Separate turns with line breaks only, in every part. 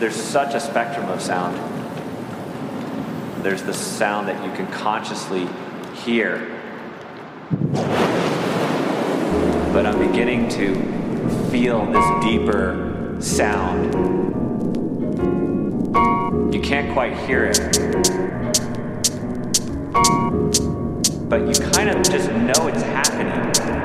there's such a spectrum of sound. There's the sound that you can consciously hear. But I'm beginning to feel this deeper sound. You can't quite hear it. But you kind of just know it's happening.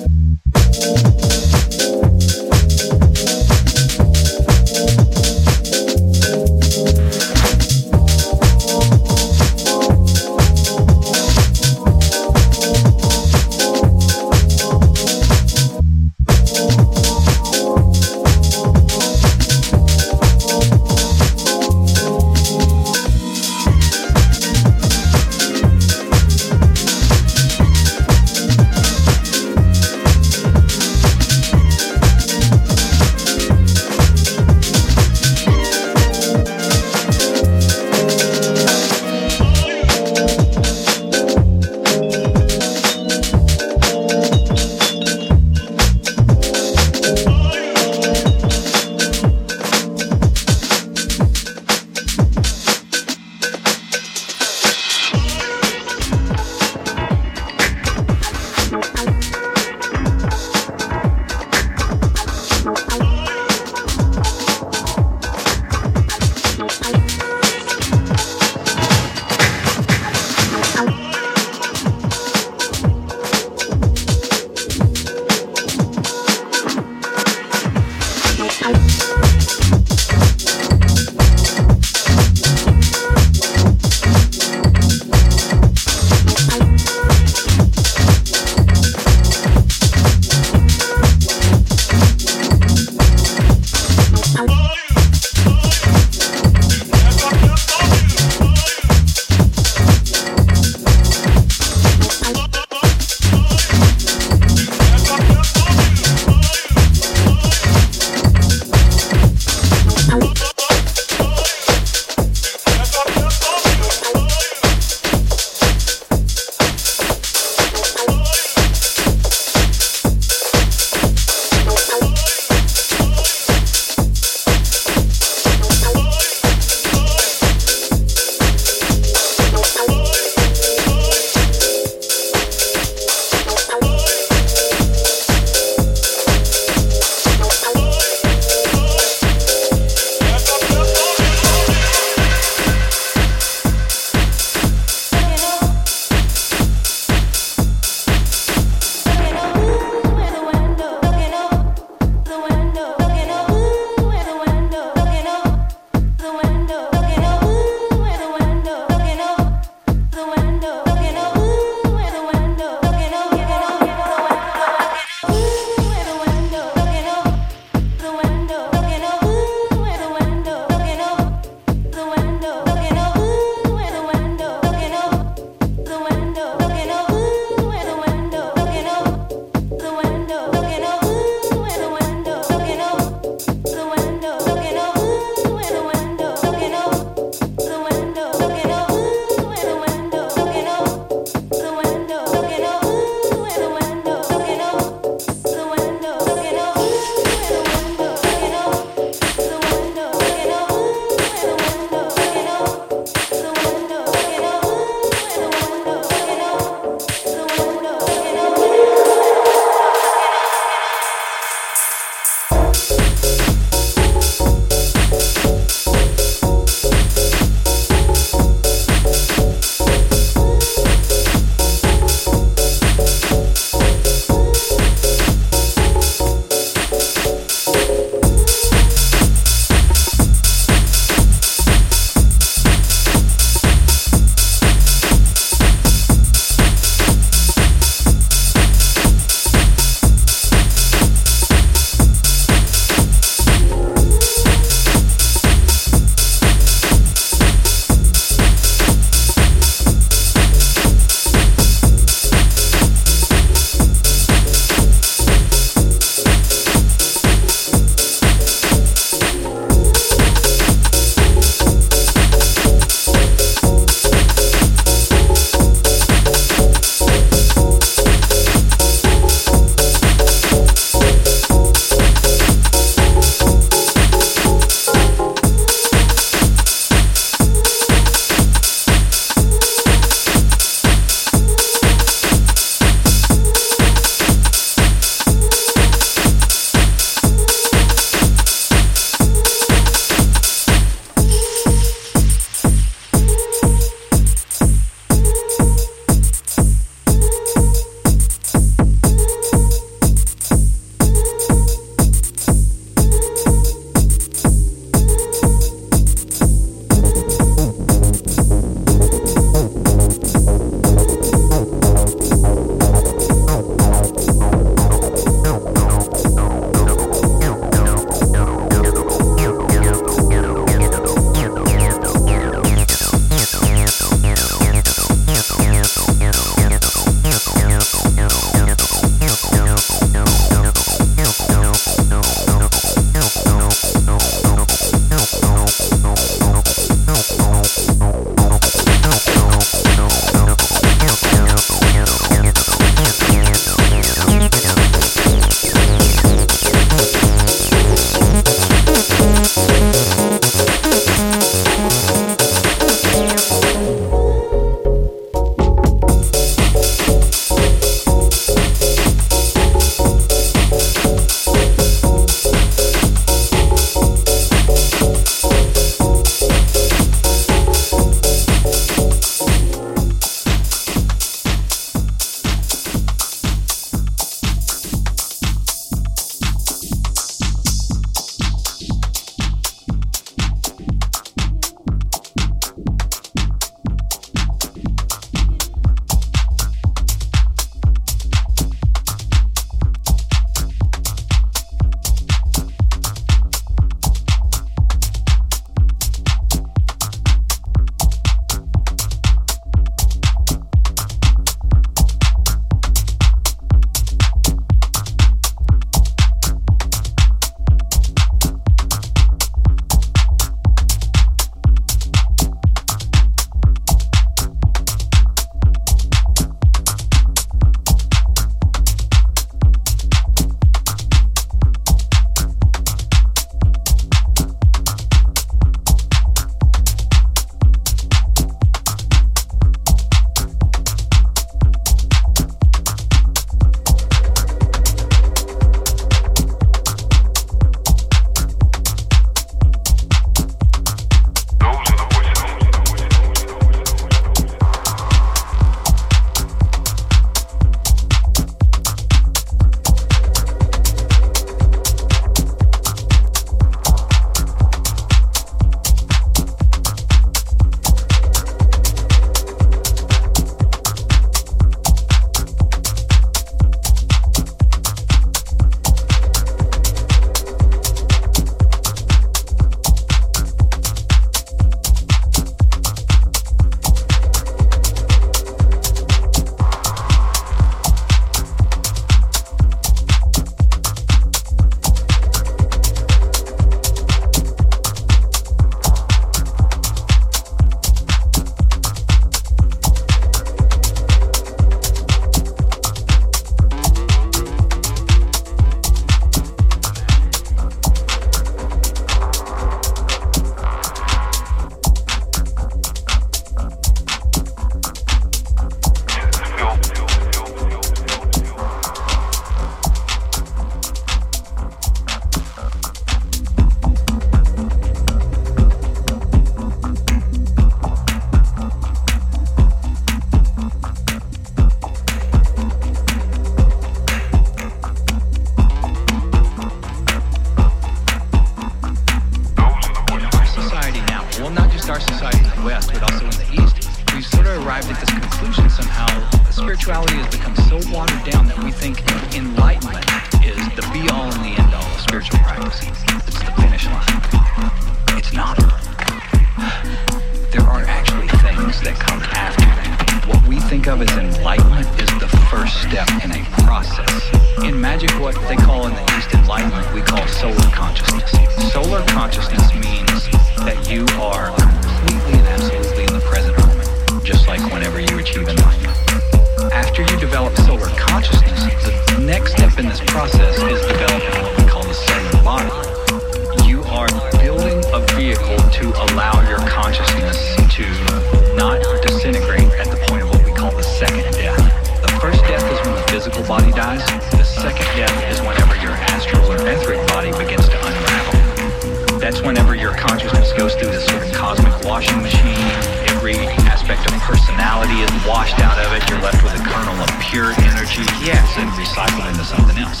personality is washed out of it. You're left with a kernel of pure energy, yes, and recycled into something else.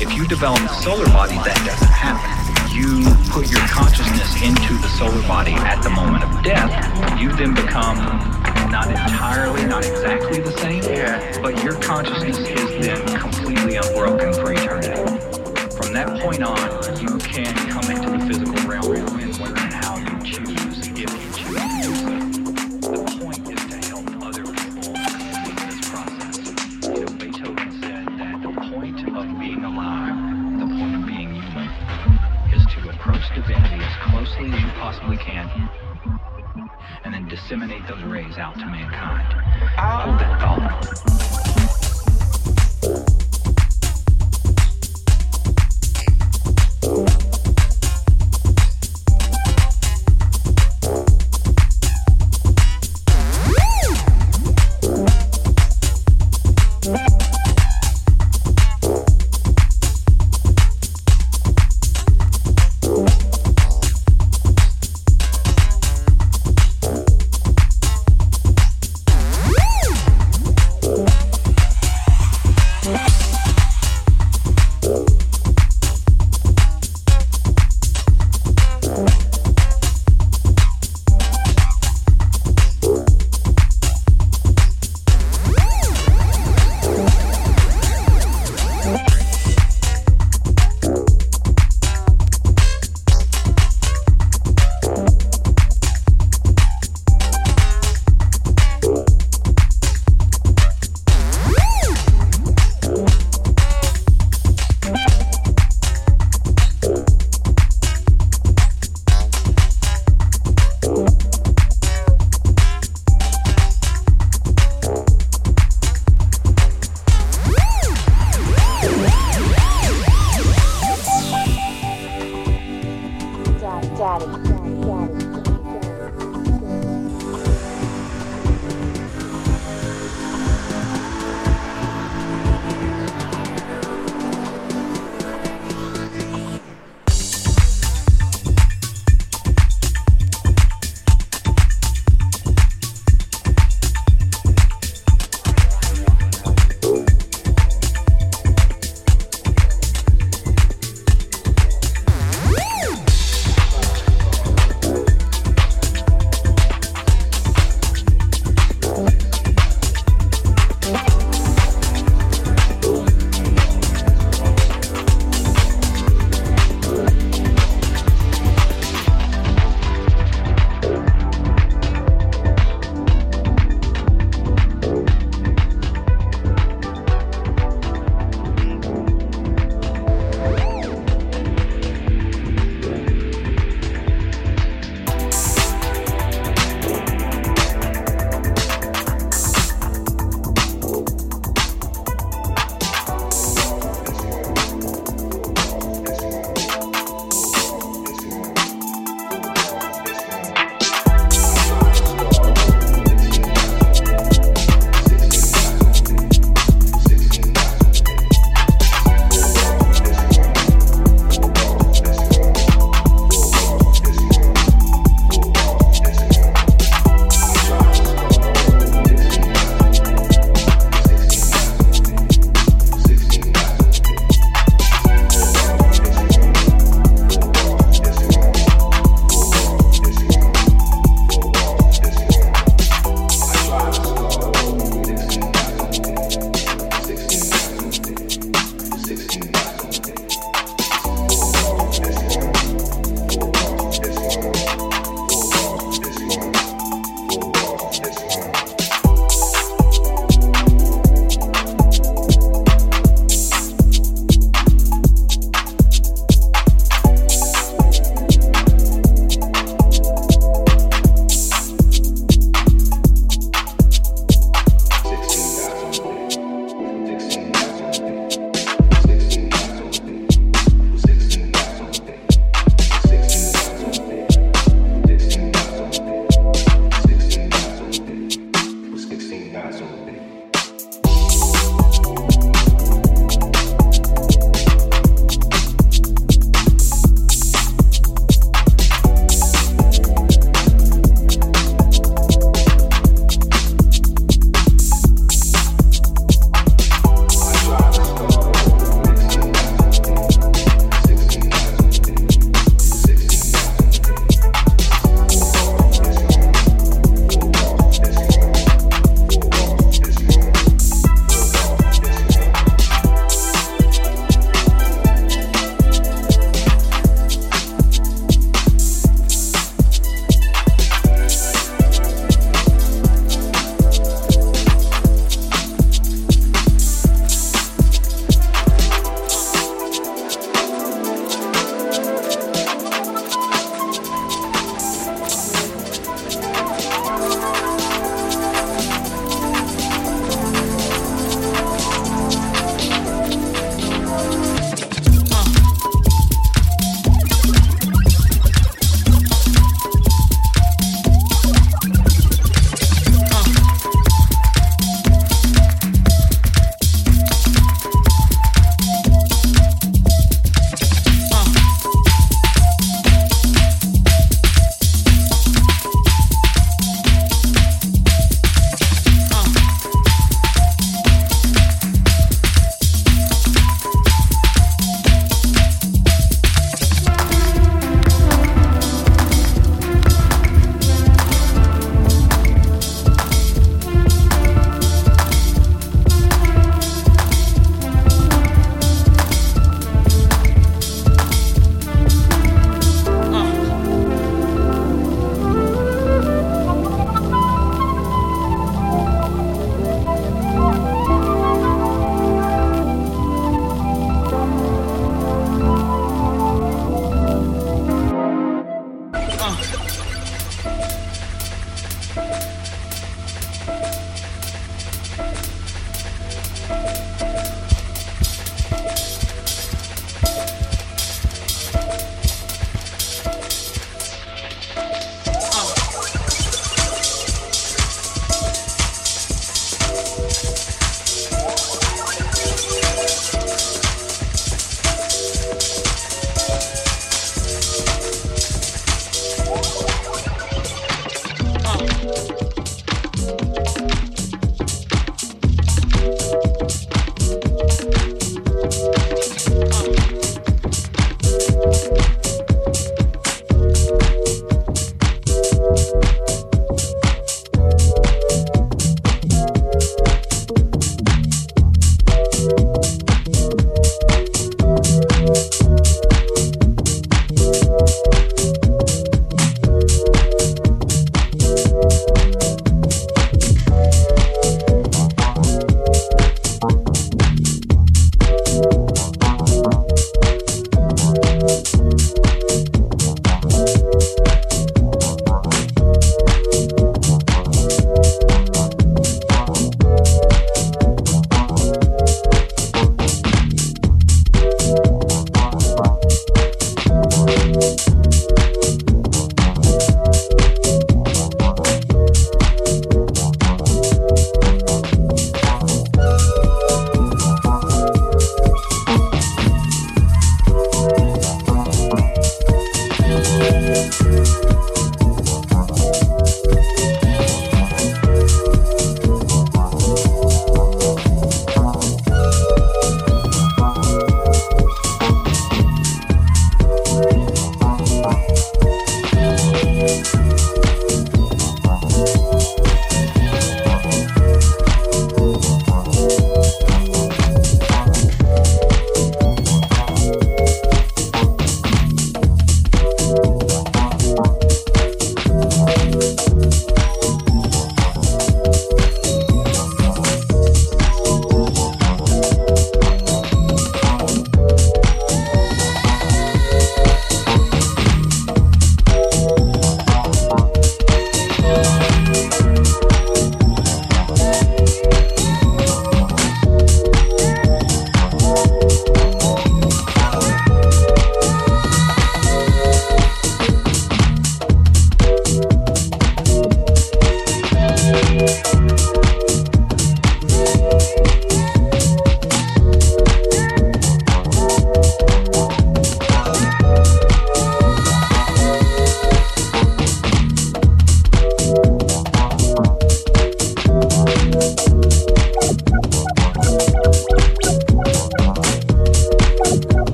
If you develop a solar body, that doesn't happen. You put your consciousness into the solar body at the moment of death. You then become not entirely, not exactly the same,
yeah.
but your consciousness is then completely unbroken for eternity. From that point on, you can come disseminate those rays out to mankind. Hold that thought.